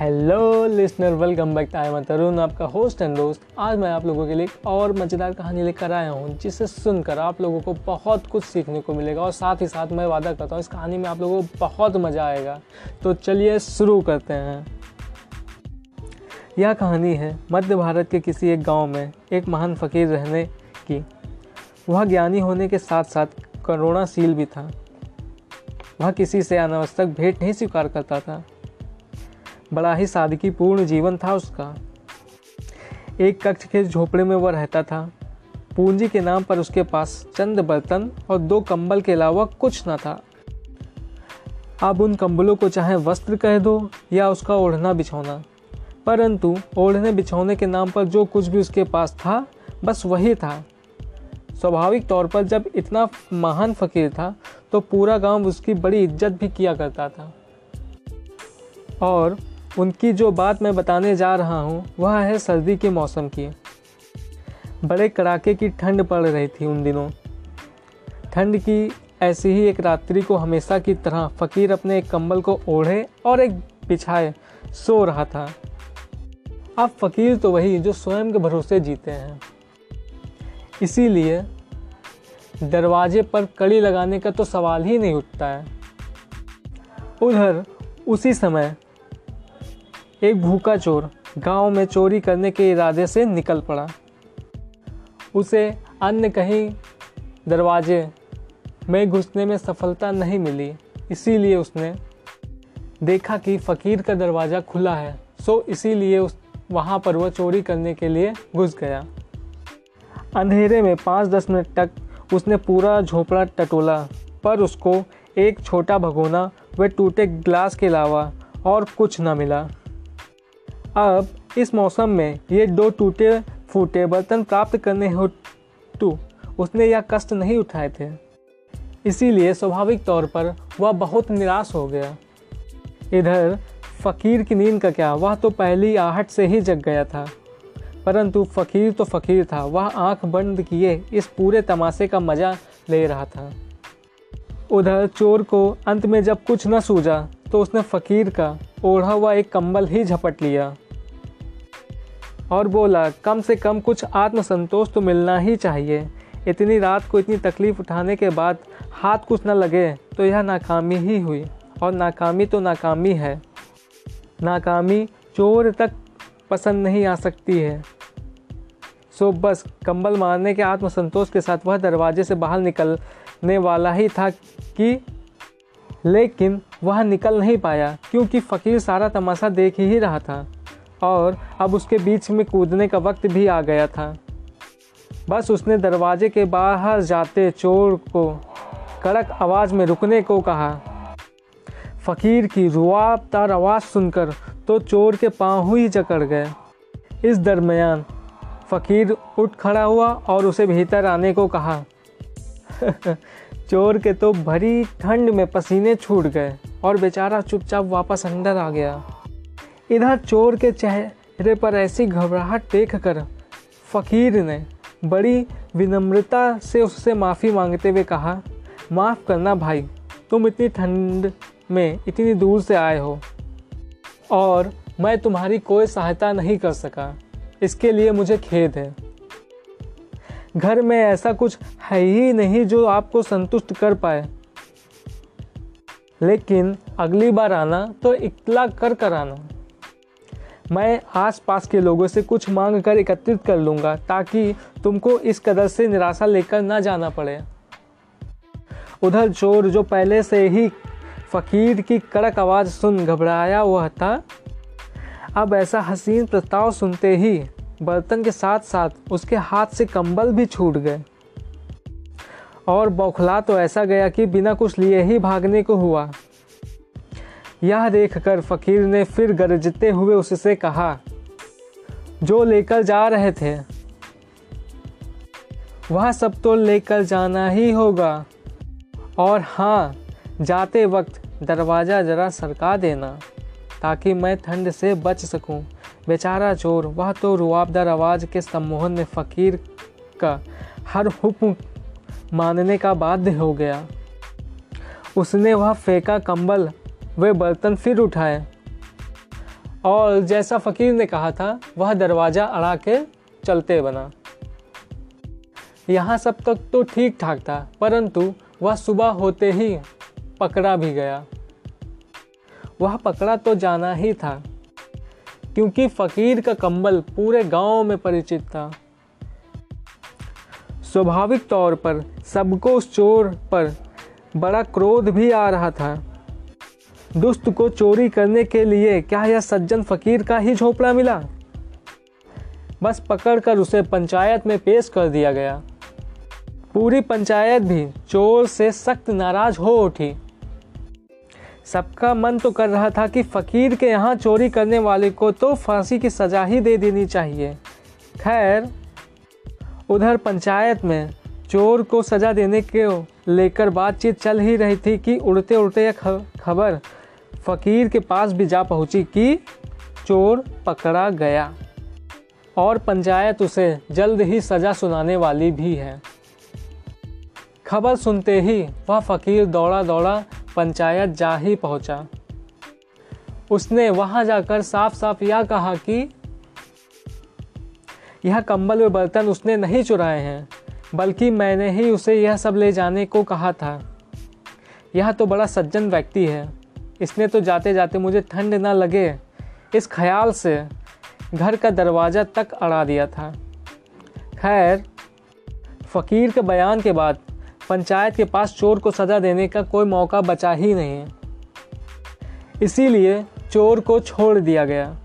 Hello listener welcome back I मैं तरुण आपका host and दोस्त। आज मैं आप लोगों के लिए एक और मज़ेदार कहानी लेकर आया हूँ, जिसे सुनकर आप लोगों को बहुत कुछ सीखने को मिलेगा और साथ ही साथ मैं वादा करता हूँ, इस कहानी में आप लोगों को बहुत मज़ा आएगा। तो चलिए शुरू करते हैं। यह कहानी है मध्य भारत के किसी एक गाँव में एक महान फ़कीर रहने की। वह ज्ञानी होने के साथ साथ करुणाशील भी था। वह किसी से अनावश्यक भेंट नहीं स्वीकार करता था। बड़ा ही सादगी पूर्ण जीवन था उसका। एक कक्ष के झोपड़े में वह रहता था। पूंजी के नाम पर उसके पास चंद बर्तन और दो कंबल के अलावा कुछ न था। अब उन कंबलों को चाहे वस्त्र कह दो या उसका ओढ़ना बिछौना। परंतु ओढ़ने बिछौने के नाम पर जो कुछ भी उसके पास था, बस वही था। स्वाभाविक तौर पर जब इतना महान फकीर था तो पूरा गाँव उसकी बड़ी इज़्ज़त भी किया करता था। और उनकी जो बात मैं बताने जा रहा हूँ, वह है सर्दी के मौसम की। बड़े कड़ाके की ठंड पड़ रही थी उन दिनों। ठंड की ऐसी ही एक रात्रि को हमेशा की तरह फ़कीर अपने एक कंबल को ओढ़े और एक बिछाए सो रहा था। अब फ़कीर तो वही जो स्वयं के भरोसे जीते हैं। इसीलिए दरवाजे पर कड़ी लगाने का तो सवाल ही नहीं उठता है। उधर उसी समय एक भूखा चोर गाँव में चोरी करने के इरादे से निकल पड़ा। उसे अन्य कहीं दरवाजे में घुसने में सफलता नहीं मिली, इसीलिए उसने देखा कि फ़कीर का दरवाज़ा खुला है, सो इसीलिए उस, वहाँ पर वह चोरी करने के लिए घुस गया। अंधेरे में पाँच दस मिनट तक उसने पूरा झोपड़ा टटोला, पर उसको एक छोटा भगोना व टूटे ग्लास के अलावा और कुछ न मिला। अब इस मौसम में ये दो टूटे फूटे बर्तन प्राप्त करने हेतु उसने यह कष्ट नहीं उठाए थे। इसीलिए स्वाभाविक तौर पर वह बहुत निराश हो गया। इधर फ़कीर की नींद का क्या, वह तो पहली आहट से ही जग गया था। परंतु फ़कीर तो फ़कीर था, वह आँख बंद किए इस पूरे तमाशे का मज़ा ले रहा था। उधर चोर को अंत में जब कुछ न सूझा तो उसने फ़कीर का ओढ़ा हुआ एक कंबल ही झपट लिया और बोला, कम से कम कुछ आत्मसंतोष तो मिलना ही चाहिए। इतनी रात को इतनी तकलीफ़ उठाने के बाद हाथ कुछ न लगे तो यह नाकामी ही हुई। और नाकामी तो नाकामी है। नाकामी चोर तक पसंद नहीं आ सकती है। सो बस, कंबल मारने के आत्मसंतोष के साथ वह दरवाजे से बाहर निकलने वाला ही था कि लेकिन वह निकल नहीं पाया, क्योंकि फ़कीर सारा तमाशा देख ही रहा था और अब उसके बीच में कूदने का वक्त भी आ गया था। बस उसने दरवाजे के बाहर जाते चोर को कड़क आवाज़ में रुकने को कहा। फ़कीर की रुआबदार आवाज़ सुनकर तो चोर के पाँव ही जकड़ गए। इस दरमियान फ़कीर उठ खड़ा हुआ और उसे भीतर आने को कहा। चोर के तो भरी ठंड में पसीने छूट गए। और बेचारा चुपचाप वापस अंदर आ गया। इधर चोर के चेहरे पर ऐसी घबराहट देख कर फ़कीर ने बड़ी विनम्रता से उससे माफ़ी मांगते हुए कहा, माफ़ करना भाई, तुम इतनी ठंड में इतनी दूर से आए हो और मैं तुम्हारी कोई सहायता नहीं कर सका। इसके लिए मुझे खेद है। घर में ऐसा कुछ है ही नहीं जो आपको संतुष्ट कर पाए। लेकिन अगली बार आना तो इतला कर कर आना। मैं आसपास के लोगों से कुछ मांग कर एकत्रित कर लूँगा ताकि तुमको इस कदर से निराशा लेकर ना जाना पड़े। उधर चोर जो पहले से ही फ़कीर की कड़क आवाज़ सुन घबराया हुआ था, अब ऐसा हसीन प्रस्ताव सुनते ही बर्तन के साथ साथ उसके हाथ से कंबल भी छूट गए। और बौखला तो ऐसा गया कि बिना कुछ लिए ही भागने को हुआ यह देखकर फकीर ने फिर गरजते हुए उससे कहा, जो लेकर जा रहे थे, वह सब तो लेकर जाना ही होगा और हाँ जाते वक्त दरवाज़ा ज़रा सरका देना, ताकि मैं ठंड से बच सकूँ। बेचारा चोर, वह तो रुआबदार आवाज़ के सम्मोहन में फ़कीर का हर हुक्म मानने का बाध्य हो गया। उसने वह फेंका कंबल, वे बर्तन फिर उठाए। और जैसा फ़कीर ने कहा था, वह दरवाज़ा अड़ा के चलते बना। यहाँ सब तक तो ठीक ठाक था, परंतु वह सुबह होते ही पकड़ा भी गया। वह पकड़ा तो जाना ही था, क्योंकि फ़कीर का कंबल पूरे गाँव में परिचित था। स्वाभाविक तौर पर सबको उस चोर पर बड़ा क्रोध भी आ रहा था। दुष्ट को चोरी करने के लिए क्या यह सज्जन फकीर का ही झोपड़ा मिला? बस पकड़कर उसे पंचायत में पेश कर दिया गया। पूरी पंचायत भी चोर से सख्त नाराज़ हो उठी। सबका मन तो कर रहा था कि फकीर के यहाँ चोरी करने वाले को तो फांसी की सजा ही दे देनी चाहिए। खैर उधर पंचायत में चोर को सजा देने के लेकर बातचीत चल ही रही थी कि उड़ते उड़ते यह खबर फकीर के पास भी जा पहुँची कि चोर पकड़ा गया। और पंचायत उसे जल्द ही सजा सुनाने वाली भी है। खबर सुनते ही वह फकीर दौड़ा दौड़ा पंचायत जा ही पहुँचा। उसने वहाँ जाकर साफ़ साफ़ यह कहा कि यह कंबल व बर्तन उसने नहीं चुराए हैं, बल्कि मैंने ही उसे यह सब ले जाने को कहा था। यह तो बड़ा सज्जन व्यक्ति है। इसने तो जाते जाते मुझे ठंड ना लगे। इस ख्याल से घर का दरवाज़ा तक अड़ा दिया था। खैर, फ़कीर के बयान के बाद पंचायत के पास चोर को सज़ा देने का कोई मौका बचा ही नहीं। इसीलिए चोर को छोड़ दिया गया।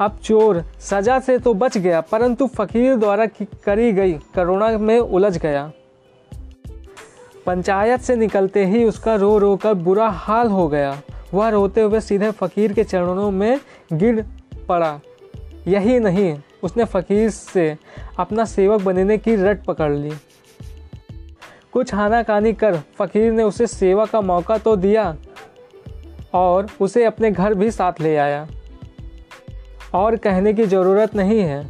अब चोर। सजा से तो बच गया, परंतु फकीर द्वारा करी गई। करुणा में उलझ गया। पंचायत से निकलते ही उसका रो रो कर बुरा हाल हो गया। वह रोते हुए सीधे फ़कीर के चरणों में गिर पड़ा। यही नहीं, उसने फ़कीर से अपना सेवक बनने की रट पकड़ ली। कुछ हानाकानी कर फ़कीर ने उसे सेवा का मौका तो दिया और उसे अपने घर भी साथ ले आया। और कहने की ज़रूरत नहीं है।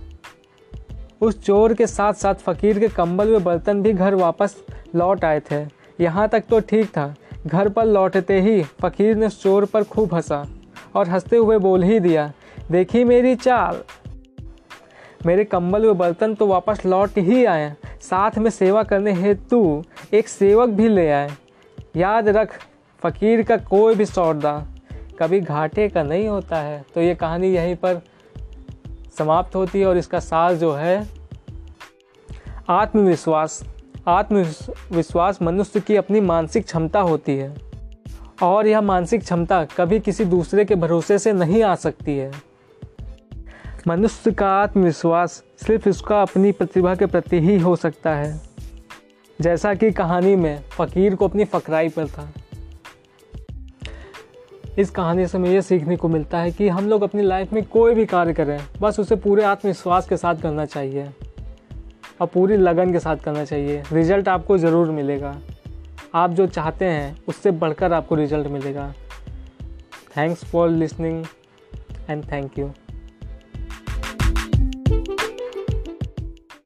उस चोर के साथ साथ फ़कीर के कंबल व बर्तन भी घर वापस लौट आए थे। यहाँ तक तो ठीक था। घर पर लौटते ही फ़कीर ने चोर पर खूब हंसा और हँसते हुए बोल ही दिया, देखी मेरी चाल। मेरे कंबल व बर्तन तो वापस लौट ही आए। साथ में सेवा करने हेतु एक सेवक भी ले आए। याद रख, फ़कीर का कोई भी सौदा कभी घाटे का नहीं होता है। तो ये कहानी यहीं पर समाप्त होती है और इसका सार जो है आत्मविश्वास। आत्मविश्वास मनुष्य की अपनी मानसिक क्षमता होती है। और यह मानसिक क्षमता कभी किसी दूसरे के भरोसे से नहीं आ सकती है। मनुष्य का आत्मविश्वास सिर्फ़ उसका अपनी प्रतिभा के प्रति ही हो सकता है। जैसा कि कहानी में फ़कीर को अपनी फकराई पर था। इस कहानी से हमें यह सीखने को मिलता है कि हम लोग अपनी लाइफ में कोई भी कार्य करें, बस उसे पूरे आत्मविश्वास के साथ करना चाहिए। और पूरी लगन के साथ करना चाहिए। रिज़ल्ट आपको ज़रूर मिलेगा। आप जो चाहते हैं, उससे बढ़कर आपको रिज़ल्ट मिलेगा। Thanks for listening and thank you